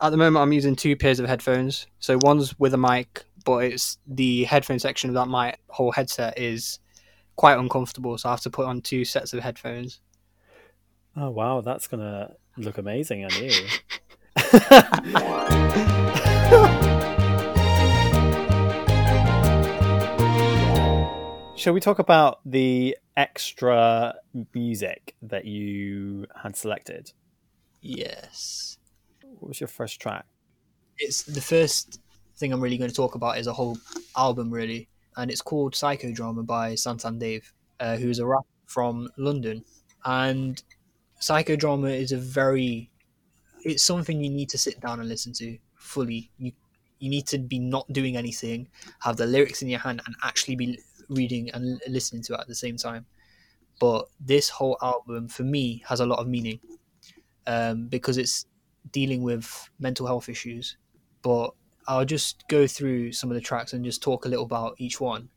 at the moment I'm using two pairs of headphones. So one's with a mic, but it's the headphone section of that my whole headset is quite uncomfortable, so I have to put on two sets of headphones. Oh wow, that's gonna look amazing on you. Shall we talk about the extra music that you had selected? Yes. What was your first track? It's the first thing I'm really going to talk about is a whole album, really, and it's called Psychodrama by Santan Dave, uh, who's a rapper from London. And Psychodrama is a very, it's something you need to sit down and listen to fully. You you need to be not doing anything, have the lyrics in your hand, and actually be reading and listening to it at the same time. But this whole album, for me, has a lot of meaning um, because it's dealing with mental health issues. But I'll just go through some of the tracks and just talk a little about each one.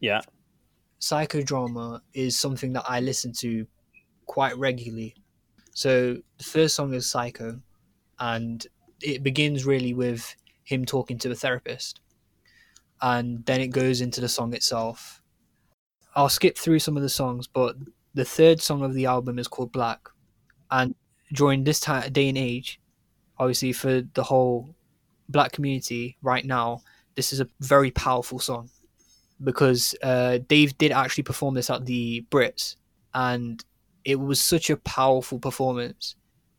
Yeah. Psychodrama is something that I listen to quite regularly. So the first song is Psycho, and it begins really with him talking to a therapist. And then it goes into the song itself. I'll skip through some of the songs, but the third song of the album is called Black. And during this time, day and age, obviously for the whole black community right now, this is a very powerful song because uh, Dave did actually perform this at the Brits, and it was such a powerful performance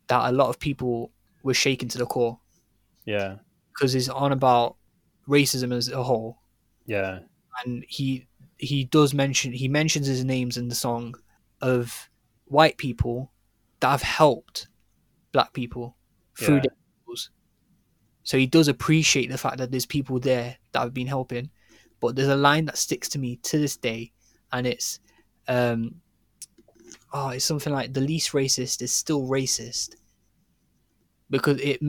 that a lot of people were shaken to the core Yeah. because it's on about racism as a whole, Yeah. and he he does mention he mentions his names in the song of white people that have helped black people through Yeah. struggles. So he does appreciate the fact that there's people there that have been helping. But there's a line that sticks to me to this day, and it's um oh, it's something like the least racist is still racist. Because it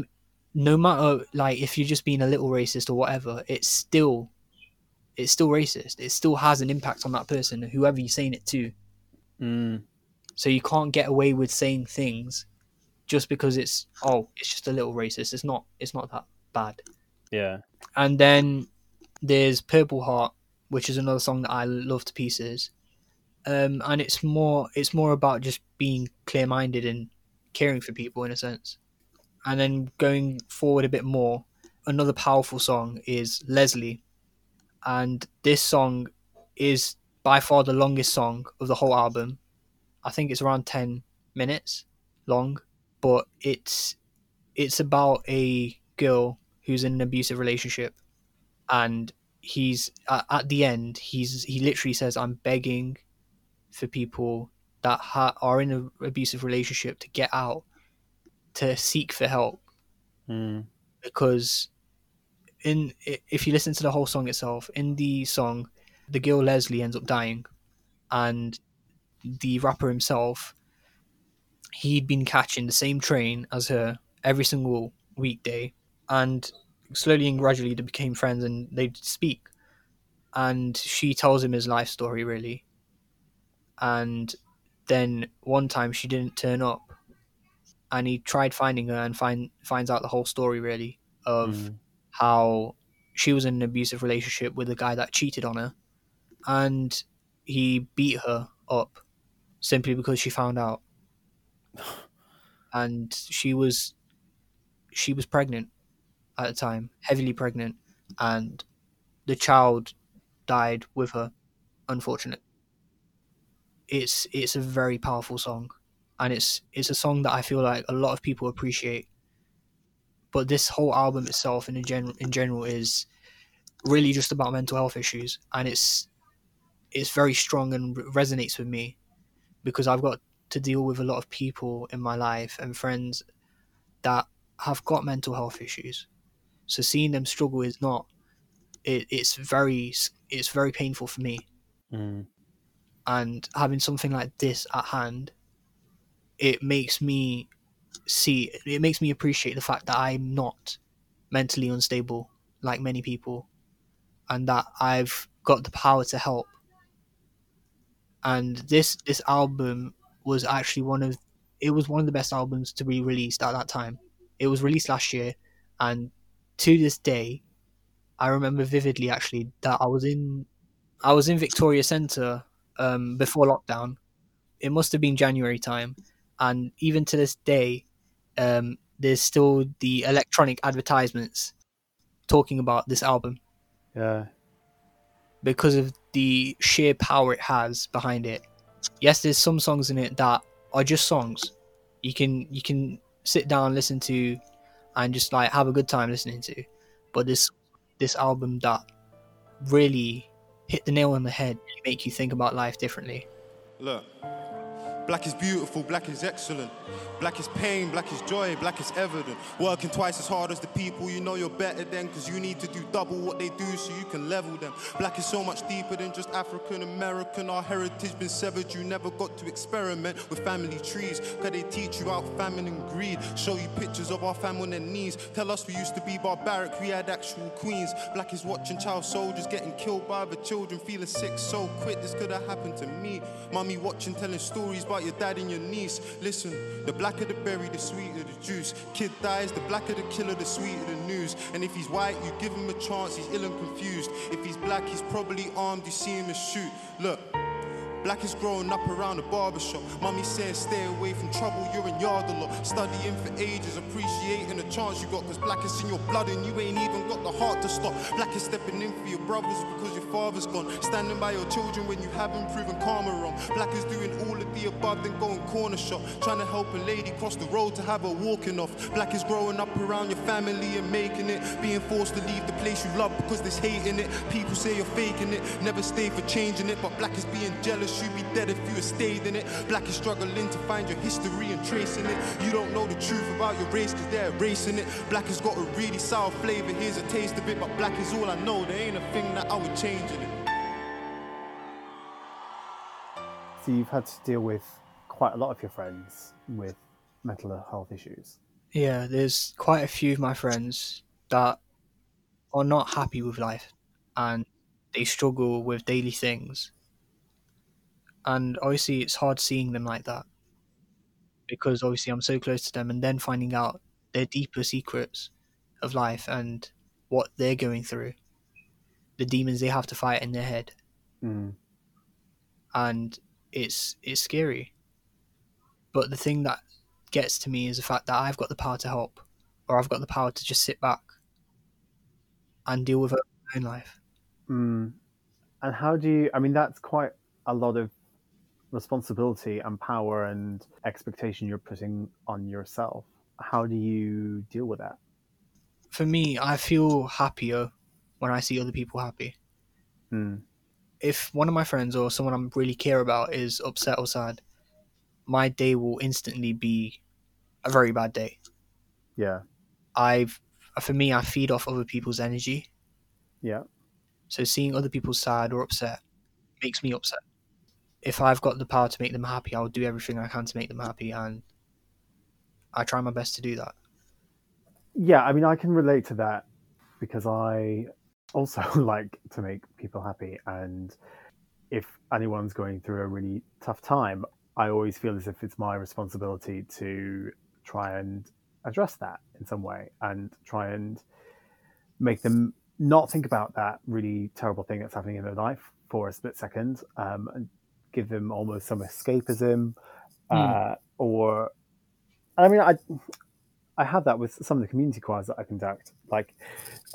no matter like if you're just being a little racist or whatever, it's still it's still racist. It still has an impact on that person, whoever you're saying it to. Mm. So you can't get away with saying things just because it's oh, it's just a little racist. It's not it's not that bad. Yeah. And then there's Purple Heart, which is another song that I love to pieces. Um, and it's more it's more about just being clear minded and caring for people in a sense. And then going forward a bit more, another powerful song is Lesley. And this song is by far the longest song of the whole album. I think it's around ten minutes long, but it's it's about a girl who's in an abusive relationship and he's at, at the end he's he literally says i'm begging for people that ha- are in an abusive relationship to get out to seek for help Mm. because in if you listen to the whole song itself in the song the girl lesley ends up dying and the rapper himself he'd been catching the same train as her every single weekday and slowly and gradually they became friends and they'd speak. And she tells him his life story really. And then one time she didn't turn up and he tried finding her and find finds out the whole story really of Mm. how she was in an abusive relationship with a guy that cheated on her. And he beat her up simply because she found out and she was she was pregnant at the time heavily pregnant and the child died with her unfortunately it's it's a very powerful song and it's it's a song that i feel like a lot of people appreciate. But this whole album itself in general in general is really just about mental health issues and it's it's very strong and resonates with me because I've got to deal with a lot of people in my life and friends that have got mental health issues. So seeing them struggle is not it, it's very it's very painful for me. Mm. and having something like this at hand it makes me see it makes me appreciate the fact that i'm not mentally unstable like many people and that i've got the power to help. And this this album was actually one of it was one of the best albums to be released at that time it was released last year and to this day, I remember vividly actually that I was in I was in Victoria Centre um, before lockdown. It must have been January time, and even to this day, um, there's still the electronic advertisements talking about this album Yeah. because of the sheer power it has behind it. Yes, there's some songs in it that are just songs. You can you can sit down, listen to, and just like have a good time listening to. But this this album that really hit the nail on the head, make you think about life differently. Look, black is beautiful, black is excellent. Black is pain, black is joy, black is evident. Working twice as hard as the people you know you're better than, cause you need to do double what they do so you can level them. Black is so much deeper than just African American. Our heritage been severed, you never got to experiment with family trees. Cause they teach you about famine and greed. Show you pictures of our fam on their knees. Tell us we used to be barbaric, we had actual queens. Black is watching child soldiers getting killed by other children, feeling sick so quick. This could have happened to me. Mommy watching, telling stories about your dad and your niece. Listen, the blacker the berry, the sweeter the juice. Kid dies, the blacker the killer, the sweeter the news. And if he's white, you give him a chance, he's ill and confused. If he's black, he's probably armed, you see him and shoot. Look. Black is growing up around the barbershop. Mommy saying stay away from trouble, you're in yard a lot. Studying for ages, appreciating the chance you got. Cause black is in your blood and you ain't even got the heart to stop. Black is stepping in for your brothers because your father's gone. Standing by your children when you haven't proven karma wrong. Black is doing all of the above, then going corner shop. Trying to help a lady cross the road to have her walking off. Black is growing up around your family and making it. Being forced to leave the place you love because there's hate in it. People say you're faking it, never stay for changing it. But black is being jealous you'd be dead if you had stayed in it. Black is struggling to find your history and tracing it. You don't know the truth about your race because they're erasing it. Black has got a really sour flavor, here's a taste of it. But black is all I know, there ain't a thing that I would change in it. So you've had to deal with quite a lot of your friends with mental health issues. Yeah, there's quite a few of my friends that are not happy with life and they struggle with daily things. And obviously, it's hard seeing them like that because obviously I'm so close to them and then finding out their deeper secrets of life and what they're going through, the demons they have to fight in their head. Mm. And it's it's scary. But the thing that gets to me is the fact that I've got the power to help, or I've got the power to just sit back and deal with my own life. Mm. And how do you? I mean, that's quite a lot of responsibility and power and expectation you're putting on yourself. How do you deal with that? For me, I feel happier when I see other people happy. Mm. If one of my friends or someone I really care about is upset or sad, my day will instantly be a very bad day. Yeah, I've for me, I feed off other people's energy. yeah, So seeing other people sad or upset makes me upset. If I've got the power to make them happy, I'll do everything I can to make them happy, and I try my best to do that. yeah. I mean, I can relate to that because I also like to make people happy, and if anyone's going through a really tough time, I always feel as if it's my responsibility to try and address that in some way and try and make them not think about that really terrible thing that's happening in their life for a split second um, and give them almost some escapism uh, or i mean i i have that with some of the community choirs that i conduct. Like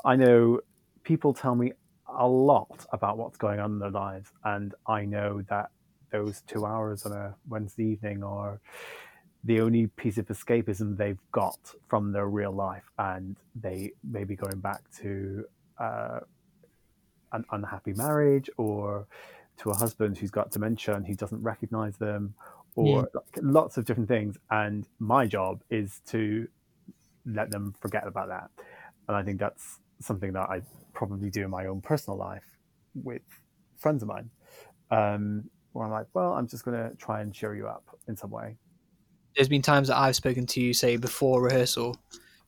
i know people tell me a lot about what's going on in their lives and i know that those two hours on a wednesday evening are the only piece of escapism they've got from their real life and they may be going back to uh, an unhappy marriage or to a husband who's got dementia and who doesn't recognize them or like, lots of different things. And my job is to let them forget about that. And i think that's something that i probably do in my own personal life with friends of mine. Um, where i'm like well i'm just going to try and cheer you up in some way. There's been times that I've spoken to you, say before rehearsal,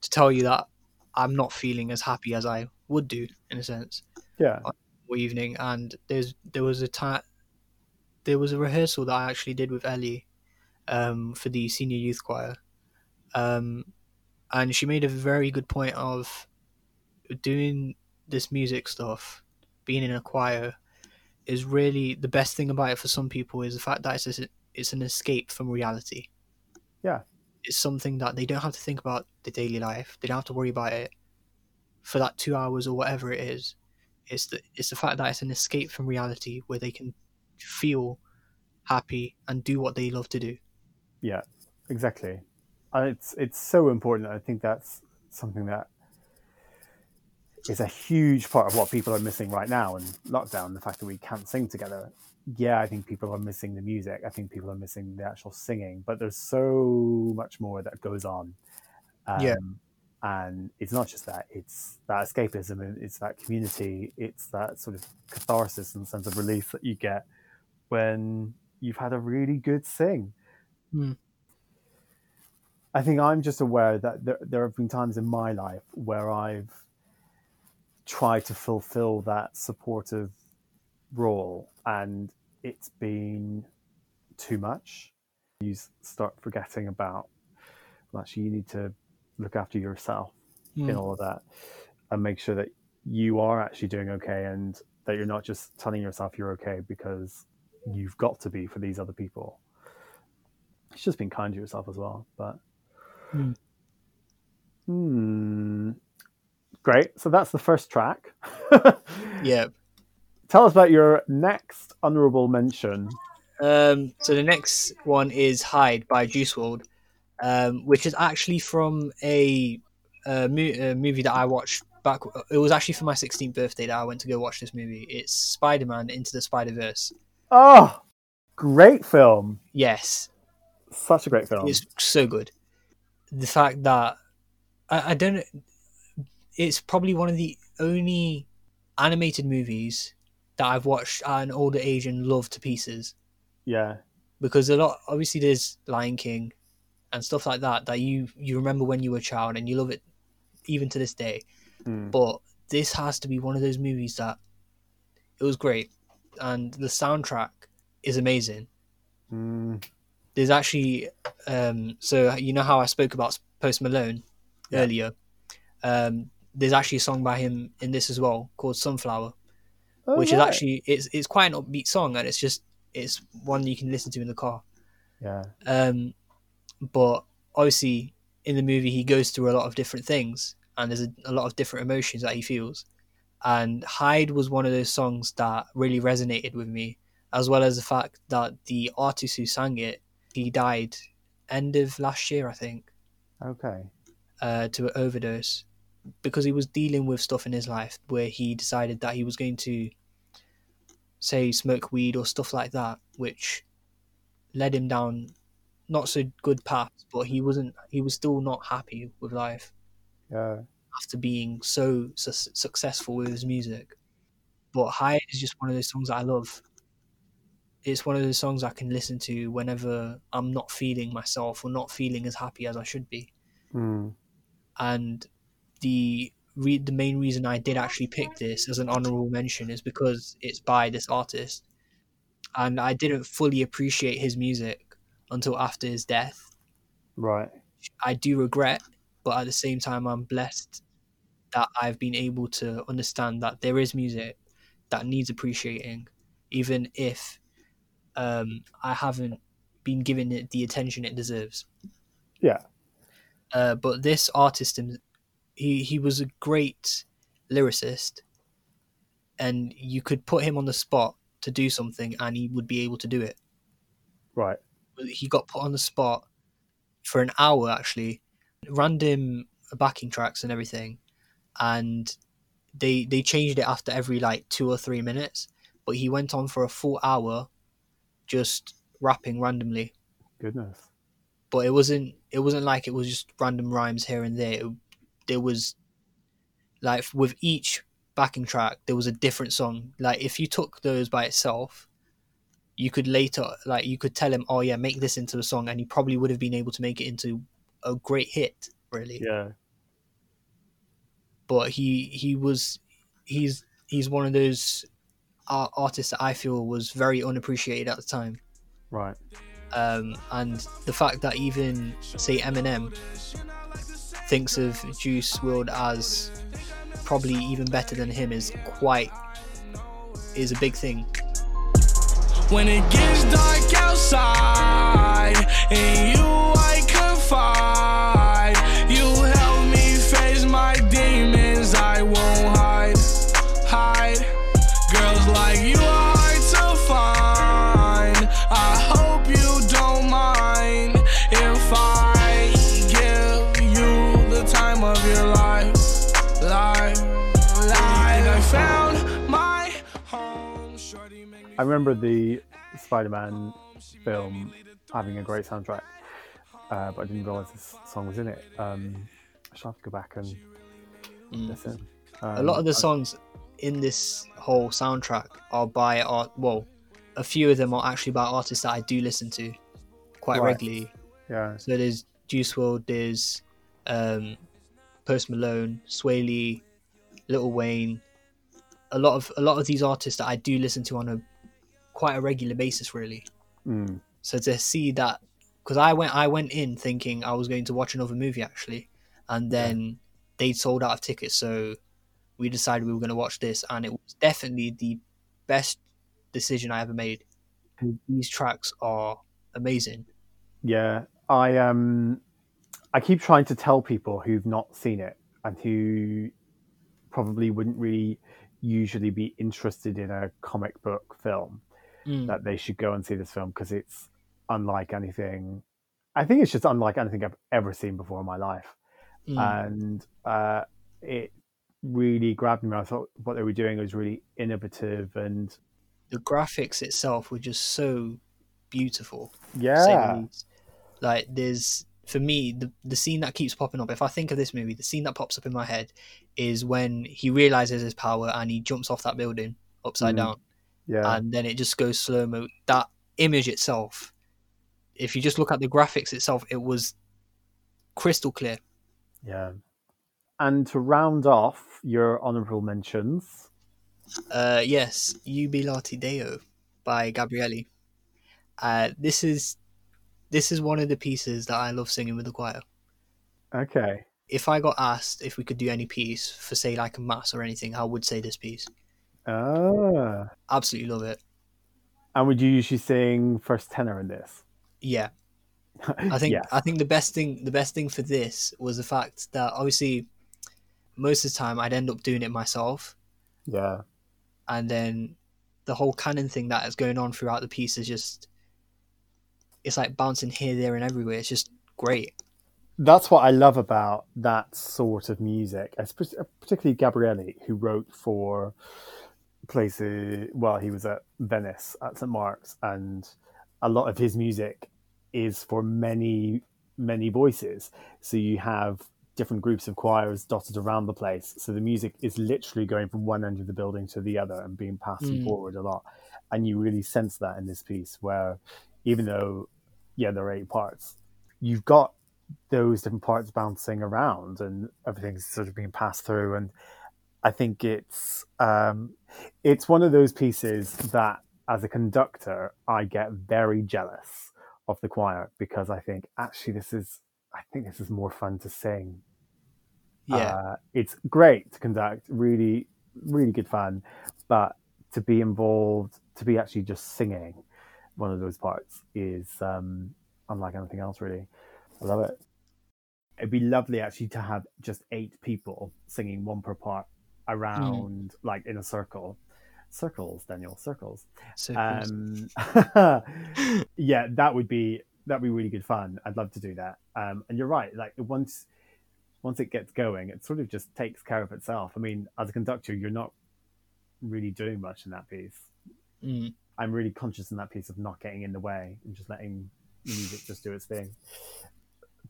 to tell you that I'm not feeling as happy as I would do, in a sense, yeah evening. And there's there was a time, there was a rehearsal that I actually did with Ellie, um, for the senior youth choir, um, and she made a very good point of doing this music stuff, being in a choir, is really the best thing about it for some people is the fact that it's a, it's an escape from reality. Yeah. It's something that they don't have to think about the daily life. They don't have to worry about it for that two hours or whatever it is. It's the it's the fact that it's an escape from reality where they can feel happy and do what they love to do. Yeah, exactly. And it's it's so important. I think that's something that is a huge part of what people are missing right now in lockdown. The fact that we can't sing together. Yeah, I think people are missing the music. I think people are missing the actual singing. But there's so much more that goes on. Um, Yeah. And it's not just that; it's that escapism, it's that community, it's that sort of catharsis and sense of relief that you get when you've had a really good sing. Hmm. I think I'm just aware that there, there have been times in my life where I've tried to fulfill that supportive role and it's been too much. You start forgetting about, well, actually, you need to look after yourself in Mm. all of that and make sure that you are actually doing okay and that you're not just telling yourself you're okay because you've got to be for these other people. It's just being kind to yourself as well. But Hmm. Hmm. great. So that's the first track. yep. Tell us about your next honorable mention. Um, so the next one is Hide by Juice WRLD, um, which is actually from a, a, mo- a movie that I watched back. It was actually for my 16th birthday that I went to go watch this movie. It's Spider Man Into the Spider Verse. Oh, great film. Yes, Such a great film. it's so good. The fact that I, I don't. It's probably one of the only animated movies that I've watched at an older age and loved to pieces. yeah. because a lot obviously there's Lion King and stuff like that that you you remember when you were a child and you love it even to this day. Hmm. But this has to be one of those movies that it was great and the soundtrack is amazing. Hmm. There's actually um so you know how I spoke about Post Malone Yeah. earlier. Um there's actually a song by him in this as well called Sunflower Oh, which is actually it's it's quite an upbeat song and it's just it's one you can listen to in the car. Yeah. Um, but obviously, in the movie, he goes through a lot of different things, and there's a, a lot of different emotions that he feels. And Hide was one of those songs that really resonated with me, as well as the fact that the artist who sang it, he died end of last year, I think, Okay. uh, to an overdose, because he was dealing with stuff in his life where he decided that he was going to, say, smoke weed or stuff like that, which led him down not so good paths, but he wasn't. He was still not happy with life Yeah. after being so su- successful with his music. But Hide is just one of those songs that I love. It's one of those songs I can listen to whenever I'm not feeling myself or not feeling as happy as I should be. Hmm. And the re- the main reason I did actually pick this as an honorable mention is because it's by this artist, and I didn't fully appreciate his music until after his death. Right. I do regret, but at the same time, I'm blessed that I've been able to understand that there is music that needs appreciating, even if um, I haven't been given it the attention it deserves. Yeah. Uh, but this artist, he he was a great lyricist, and you could put him on the spot to do something, and he would be able to do it Right. He got put on the spot for an hour actually random backing tracks and everything. And they they changed it after every like two or three minutes. But he went on for a full hour just rapping randomly. Goodness. but it wasn't it wasn't like it was just random rhymes here and there. It, there was like with each backing track there was a different song. Like if you took those by itself you could later like you could tell him oh yeah make this into a song and he probably would have been able to make it into a great hit really Yeah. but he he was he's he's one of those art- artists that i feel was very unappreciated at the time Right. um, and the fact that even say Eminem thinks of Juice WRLD as probably even better than him is quite is a big thing. When it gets dark outside, and you I I remember the Spider-Man film having a great soundtrack, uh, but I didn't realize this song was in it. Um, I shall have to go back and Mm. listen. a lot of the Um, songs in this whole soundtrack are by art. Well, a few of them are actually by artists that I do listen to quite Right. regularly. yeah, So there's Juice WRLD, there's um, Post Malone, Swae Lee, Lil Wayne. A lot of a lot of these artists that I do listen to on a quite a regular basis, really. mm, So to see that, because I went I went in thinking I was going to watch another movie actually, and then they'd sold out of tickets, so we decided we were going to watch this, and it was definitely the best decision I ever made. These tracks are amazing. yeah. I um, I keep trying to tell people who've not seen it and who probably wouldn't really usually be interested in a comic book film Mm. that they should go and see this film because it's unlike anything. I think it's just unlike anything I've ever seen before in my life. Mm. and uh, it really grabbed me. I thought what they were doing was really innovative and the graphics itself were just so beautiful. to say the yeah. Like there's for me the the scene that keeps popping up. If I think of this movie, the scene that pops up in my head is when he realizes his power and he jumps off that building upside Mm. down, yeah, and then it just goes slow mo. That image itself, if you just look at the graphics itself, it was crystal clear. yeah. And to round off your honourable mentions, Uh, yes, Jubilate Deo by Gabrieli. Uh, this is this is one of the pieces that I love singing with the choir. okay, if I got asked if we could do any piece for say like a mass or anything, I would say this piece. Ah, Absolutely love it. and would you usually sing first tenor in this? Yeah. I think yes. I think the best thing the best thing for this was the fact that obviously most of the time I'd end up doing it myself yeah, and then the whole canon thing that is going on throughout the piece is just it's like bouncing here, there and everywhere. It's just great. that's what I love about that sort of music, particularly Gabrieli, who wrote for places. Well, he was at Venice at St Mark's, and a lot of his music is for many, many voices. So you have different groups of choirs dotted around the place. So the music is literally going from one end of the building to the other and being passed Mm. forward a lot. And you really sense that in this piece, where even though, yeah, there are eight parts, you've got those different parts bouncing around and everything's sort of being passed through and i think it's um it's one of those pieces that as a conductor i get very jealous of the choir because i think actually this is i think this is more fun to sing. Yeah. uh, it's great to conduct really really good fun but to be involved to be actually just singing one of those parts is um unlike anything else really. I love it. It'd be lovely actually to have just eight people singing one per part around like in a circle. Circles daniel circles. So um yeah that would be that'd be really good fun. I'd love to do that. Um and you're right like once once it gets going it sort of just takes care of itself. I mean as a conductor you're not really doing much in that piece. Mm, i'm really conscious in that piece of not getting in the way and just letting music just do its thing.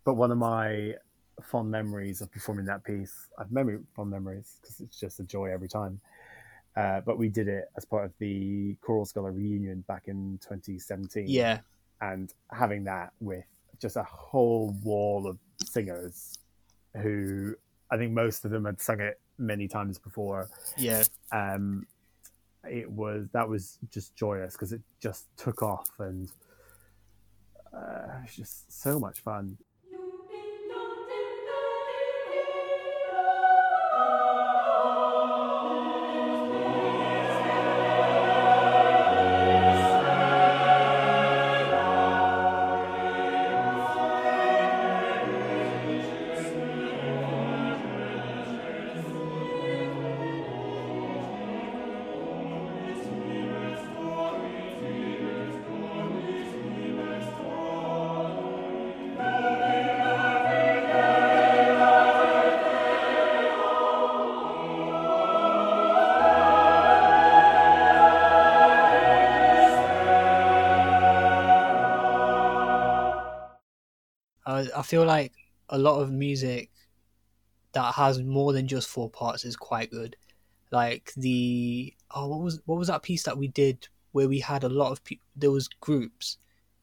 But one of my fond memories of performing that piece i've memory fond memories because it's just a joy every time uh, but we did it as part of the choral scholar reunion back in 2017 yeah. and having that with just a whole wall of singers who I think most of them had sung it many times before. Yeah. Um, it was that was just joyous because it just took off and uh, it was just so much fun. I, I feel like a lot of music that has more than just four parts is quite good. Like the oh, what was what was that piece that we did where we had a lot of people? There was groups.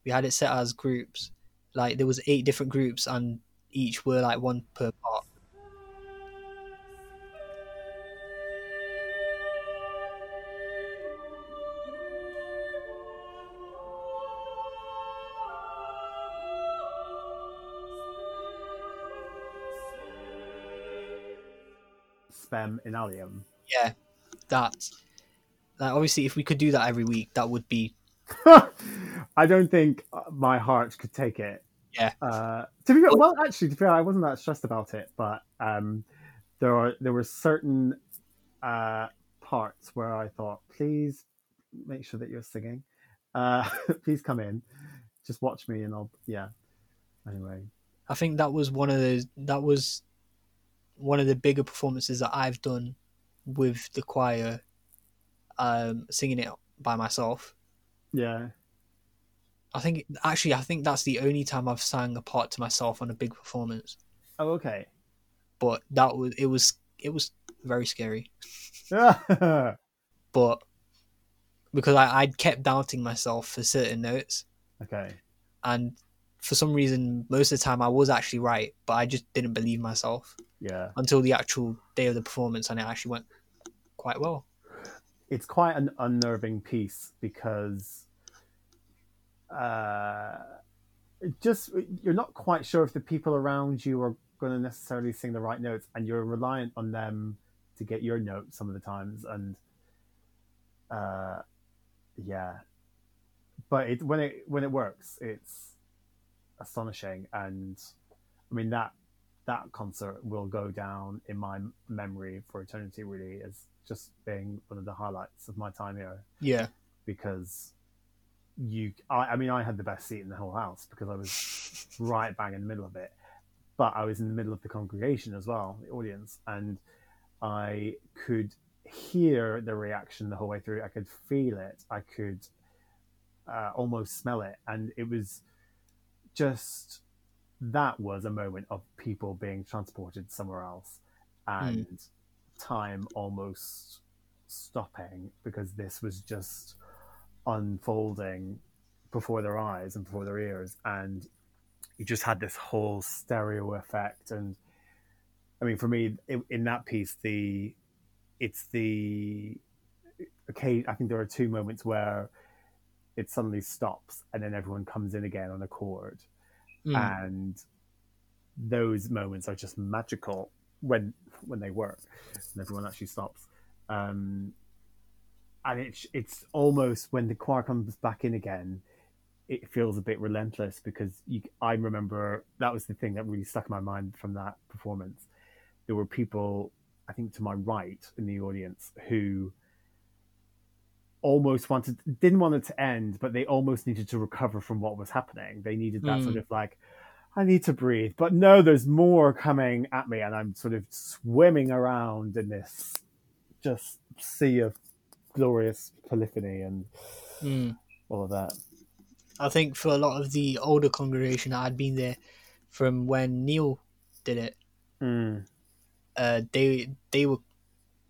We had it set as groups. Like there was eight different groups, and each were like one per part. Spem in alium. Yeah, that. Like obviously, if we could do that every week, that would be I don't think my heart could take it. Yeah. Uh, to be well, actually, to be fair, I wasn't that stressed about it, but um, there are there were certain uh, parts where I thought, please make sure that you're singing. Uh, please come in, just watch me, and I'll yeah. Anyway, I think that was one of the that was one of the bigger performances that I've done with the choir, um, singing it by myself. yeah, I think actually I think that's the only time I've sang a part to myself on a big performance. oh okay. But that was it was it was very scary. But because I I'd kept doubting myself for certain notes, Okay. and for some reason most of the time I was actually right, but I just didn't believe myself yeah. until the actual day of the performance, and it actually went quite well. it's quite an unnerving piece because uh, just you're not quite sure if the people around you are going to necessarily sing the right notes, and you're reliant on them to get your note some of the times, and uh, yeah. But it when it when it works, it's astonishing, and I mean that that concert will go down in my memory for eternity. Really, as just being one of the highlights of my time here. Yeah, because you I, I mean I had the best seat in the whole house because I was right bang in the middle of it. But I was in the middle of the congregation as well the audience and I could hear the reaction the whole way through. I could feel it. I could uh, almost smell it. And it was just that was a moment of people being transported somewhere else hmm. and time almost stopping because this was just unfolding before their eyes and before their ears. And you just had this whole stereo effect. And i mean for me in, in that piece the it's the okay i think there are two moments where it suddenly stops and then everyone comes in again on a chord Mm. and those moments are just magical when when they work and everyone actually stops um and it's it's almost when the choir comes back in again it feels a bit relentless because you i remember that was the thing that really stuck in my mind from that performance there were people i think to my right in the audience who almost wanted didn't want it to end but they almost needed to recover from what was happening they needed that Mm. sort of like i need to breathe but no there's more coming at me and i'm sort of swimming around in this just sea of glorious polyphony and Mm. all of that I think for a lot of the older congregation that had been there from when Neil did it, mm. uh, they they were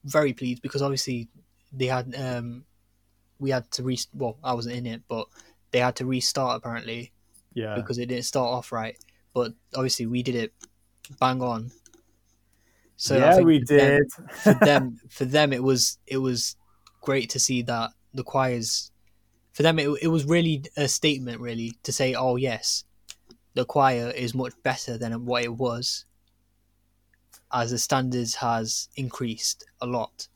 very pleased because obviously they had um, we had to re well I wasn't in it but they had to restart apparently yeah. because it didn't start off right. But obviously we did it bang on. So yeah we for them- did. for them for them it was it was great to see that the choirs for them it, it was really a statement really to say oh yes the choir is much better than what it was as the standards has increased a lot.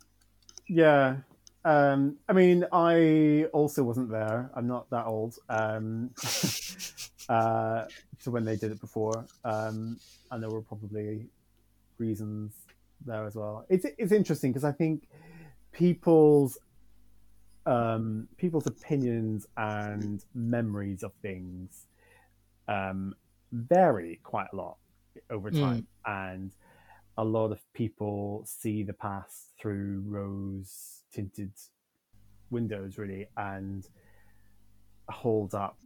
Yeah. Um, I mean, I also wasn't there. I'm not that old. Um, uh, so when they did it before, um, and there were probably reasons there as well. It's it's interesting because I think people's um, people's opinions and memories of things um, vary quite a lot over Mm. time, and a lot of people see the past through rose tinted windows really and hold up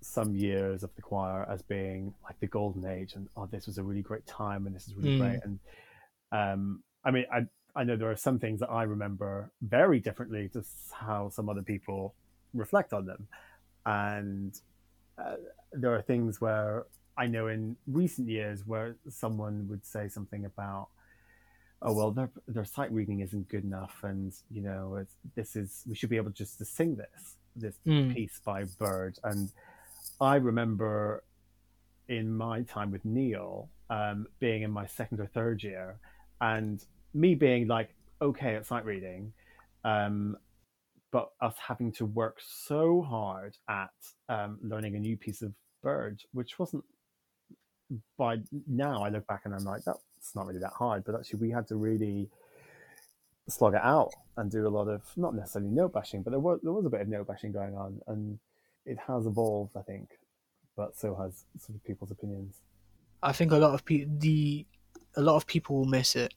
some years of the choir as being like the golden age, and oh, this was a really great time, and this is really Mm. great. And um, I mean, I I know there are some things that I remember very differently to how some other people reflect on them, and uh, there are things where I know in recent years where someone would say something about, oh well, their their sight reading isn't good enough, and you know, it's, this is we should be able just to sing this this Mm. piece by Byrd, and I remember in my time with Neil um, being in my second or third year, and me being like okay at sight reading, um, but us having to work so hard at um, learning a new piece of Byrd, which wasn't by now I look back and I'm like that's not really that hard, but actually we had to really slog it out and do a lot of not necessarily note bashing, but there was there was a bit of note bashing going on, and it has evolved, I think, but so has sort of people's opinions. I think a lot of people the a lot of people will miss it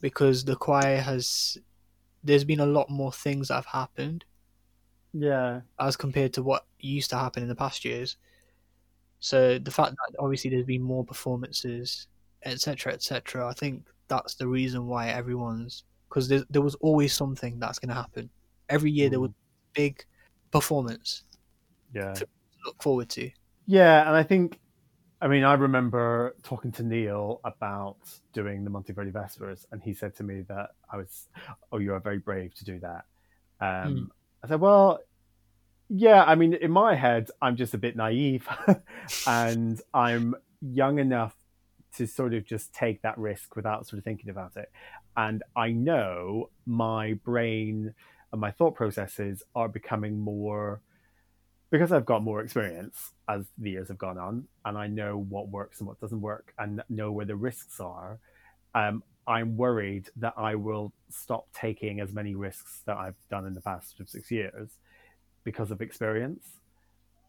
because the choir has there's been a lot more things that have happened Yeah, as compared to what used to happen in the past years. So the fact that obviously there's been more performances, etc., etc. I think that's the reason why everyone's because there, there was always something that's going to happen every year. There was big performance yeah, to look forward to. yeah, and I think, I mean, I remember talking to Neil about doing the Monteverdi Vespers, and he said to me that I was, oh, you are very brave to do that. Um, Mm. I said, well, yeah, I mean, in my head, I'm just a bit naive, and I'm young enough to sort of just take that risk without sort of thinking about it. And I know my brain and my thought processes are becoming more because I've got more experience as the years have gone on, and I know what works and what doesn't work, and know where the risks are. Um, I'm worried that I will stop taking as many risks that I've done in the past sort of six years because of experience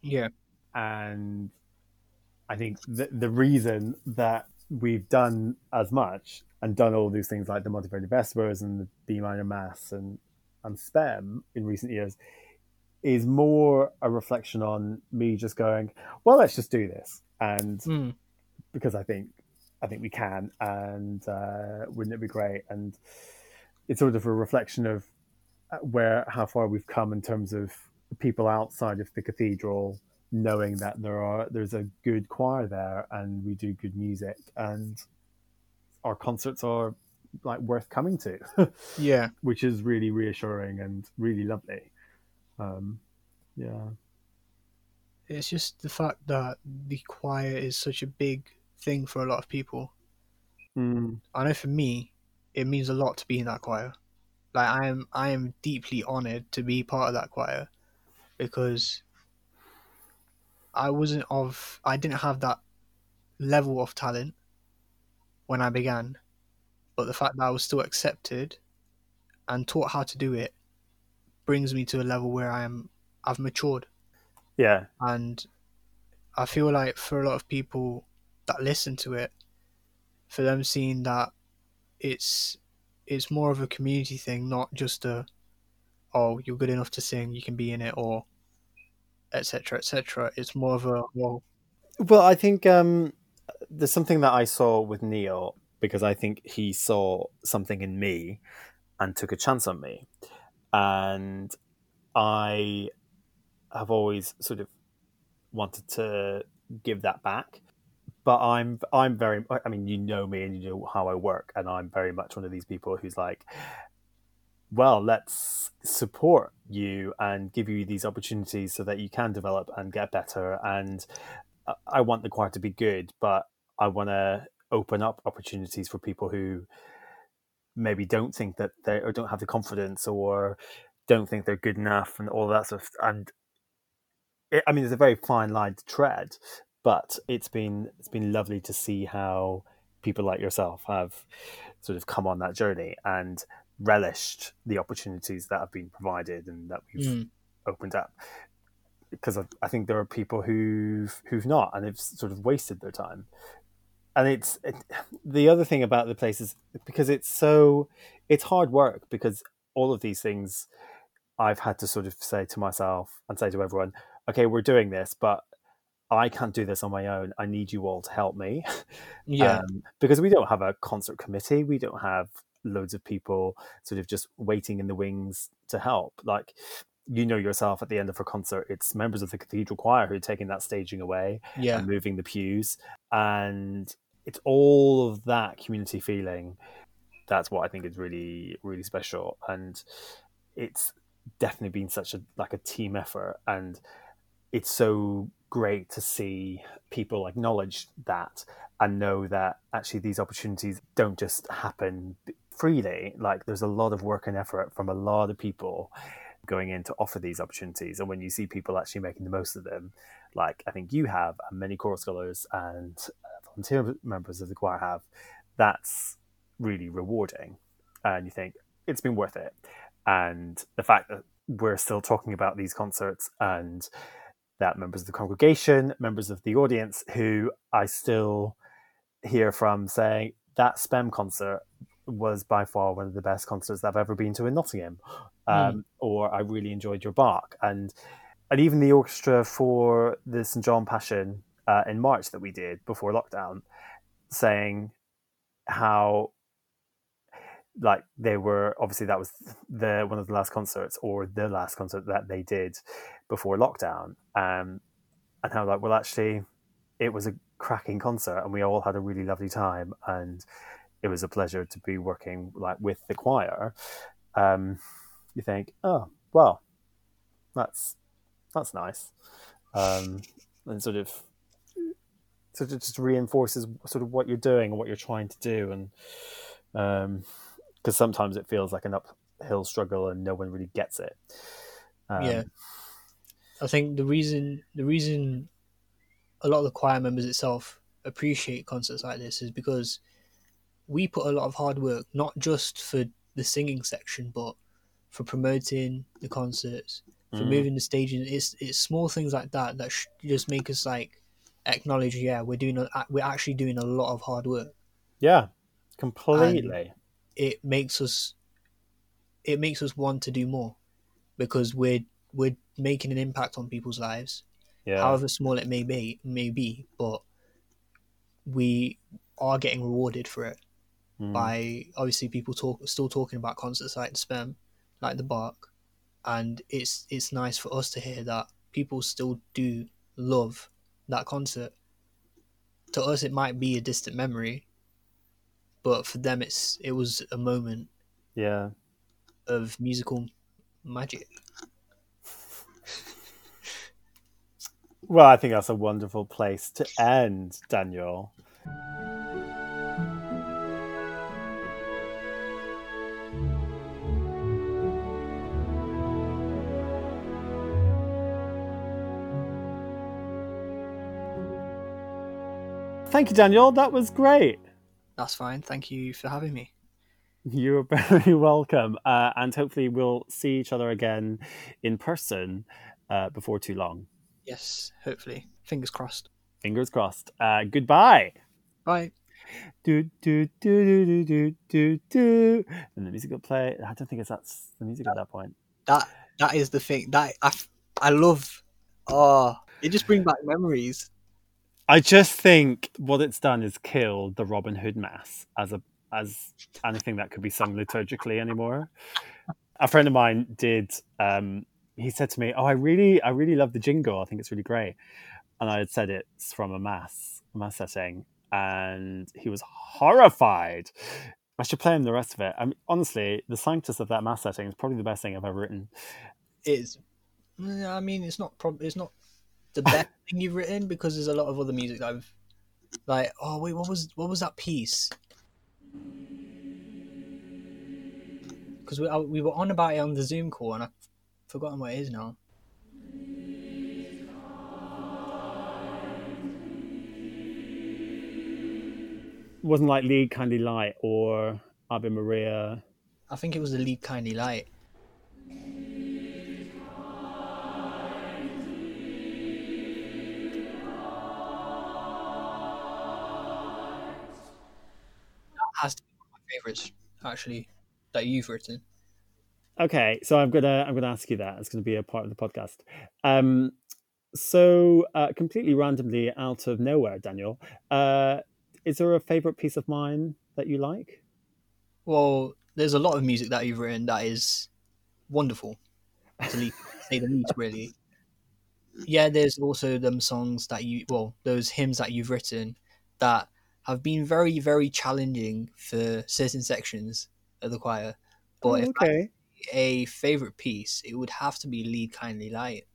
Yeah, and I think the the reason that we've done as much and done all these things like the Monteverdi Vespers and the B minor Mass and and SPEM in recent years is more a reflection on me just going, well, let's just do this, and Mm. because I think I think we can, and uh, wouldn't it be great? And it's sort of a reflection of uh, where how far we've come in terms of people outside of the cathedral knowing that there are there's a good choir there and we do good music and our concerts are like worth coming to yeah. which is really reassuring and really lovely um yeah It's just the fact that the choir is such a big thing for a lot of people. mm, I know for me, it means a lot to be in that choir. Like I am, I am deeply honored to be part of that choir because I wasn't of, I didn't have that level of talent when I began, but the fact that I was still accepted and taught how to do it brings me to a level where I am, I've matured, yeah. And I feel like for a lot of people that listen to it, for them seeing that it's it's more of a community thing, not just a oh you're good enough to sing, you can be in it, or etc. etc. It's more of a well, Well, I think um, there's something that I saw with Neil because I think he saw something in me and took a chance on me, and I have always sort of wanted to give that back. But I'm I'm very I mean you know me and you know how I work and I'm very much one of these people who's like well let's support you and give you these opportunities so that you can develop and get better and I- want the choir to be good, but I want to open up opportunities for people who maybe don't think that they or don't have the confidence or don't think they're good enough and all that stuff. And it, I mean, it's a very fine line to tread, but it's been it's been lovely to see how people like yourself have sort of come on that journey and relished the opportunities that have been provided and that we've mm, opened up because I, I think there are people who've who've not and have sort of wasted their time and it's it, the other thing about the place is because it's so it's hard work because all of these things I've had to sort of say to myself and say to everyone okay, we're doing this, but I can't do this on my own. I need you all to help me. Yeah, Um, because we don't have a concert committee. We don't have loads of people sort of just waiting in the wings to help. Like, you know yourself at the end of a concert, it's members of the cathedral choir who are taking that staging away yeah, and moving the pews. And it's all of that community feeling. That's what I think is really, really special. And it's definitely been such a like a team effort. And it's so great to see people acknowledge that and know that actually these opportunities don't just happen freely. Like there's a lot of work and effort from a lot of people going in to offer these opportunities. And when you see people actually making the most of them, like I think you have, and many choral scholars and uh, volunteer members of the choir have, that's really rewarding. And you think it's been worth it. And the fact that we're still talking about these concerts and that members of the congregation, members of the audience who I still hear from saying that SPEM concert was by far one of the best concerts I've ever been to in Nottingham, um, or I really enjoyed your Bach, and and even the orchestra for the St John Passion uh, in March that we did before lockdown, saying how like they were obviously that was the one of the last concerts or the last concert that they did before lockdown. Um and how like well actually it was a cracking concert and we all had a really lovely time. And it was a pleasure to be working like with the choir. Um you think oh well that's that's nice. Um and sort of sort of just reinforces sort of what you're doing and what you're trying to do. And um because sometimes it feels like an uphill struggle and no one really gets it. Um, yeah. I think the reason the reason a lot of the choir members itself appreciate concerts like this is because we put a lot of hard work, not just for the singing section, but for promoting the concerts, for Mm. moving the staging. It's it's small things like that that sh- just make us like acknowledge, yeah, we're doing a, we're actually doing a lot of hard work. yeah completely It makes us it makes us want to do more because we're we're making an impact on people's lives. yeah however small it may be, may be, but we are getting rewarded for it Mm. by obviously people talk still talking about concerts like the Spem, like the Bach, and it's it's nice for us to hear that people still do love that concert. To us, it might be a distant memory, but for them, it's it was a moment yeah of musical magic. well i think that's a wonderful place to end daniel Thank you, Daniel. That was great. That's fine. Thank you for having me. You're very welcome. Uh, and hopefully, we'll see each other again in person uh, before too long. Yes, hopefully. Fingers crossed. Fingers crossed. Uh, goodbye. Bye. Do, do, do, do, do, do, do, do. And the music will play. I don't think it's that's the music at that point. That that is the thing that I, I love. Oh, it just brings back memories. I just think what it's done is killed the Robin Hood Mass as a as anything that could be sung liturgically anymore. A friend of mine did. Um, he said to me, "Oh, I really, I really love the jingle. I think it's really great." And I had said it's from a mass, a mass setting, and he was horrified. I should play him the rest of it. I mean, honestly, the Sanctus of that mass setting is probably the best thing I've ever written. It's. I mean, it's not. Prob- it's not the best thing you've written because there's a lot of other music that I've. Like, oh wait, what was what was that piece? Because we I, we were on about it on the Zoom call and I've forgotten what it is now. It wasn't like Lead Kindly Light or Ave Maria. I think it was the lead kindly light. Favorites, actually, that you've written. Okay, so I'm gonna I'm gonna ask you that. It's gonna be a part of the podcast. Um, so uh, completely randomly out of nowhere, Daniel, uh, is there a favorite piece of mine that you like? Well, there's a lot of music that you've written that is wonderful, to least, say the least, really. Yeah, there's also them songs that you, well, those hymns that you've written that have been very, very challenging for certain sections of the choir. But Oh, if okay. a favorite piece, it would have to be "Lead Kindly Light."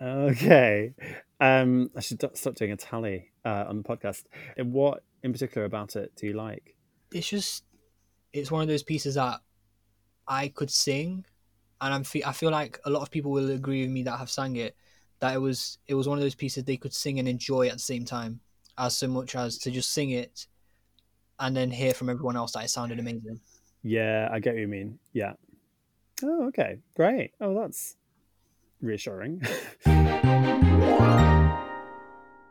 Okay. Um, I should stop doing a tally uh, on the podcast. And what in particular about it do you like? It's just, it's one of those pieces that I could sing, and I'm fe- I feel like a lot of people will agree with me that have sang it. That it was it was one of those pieces they could sing and enjoy at the same time, as so much as to just sing it, and then hear from everyone else that it sounded amazing. Yeah, I get what you mean. Yeah. Oh, okay. Great. Oh, that's reassuring.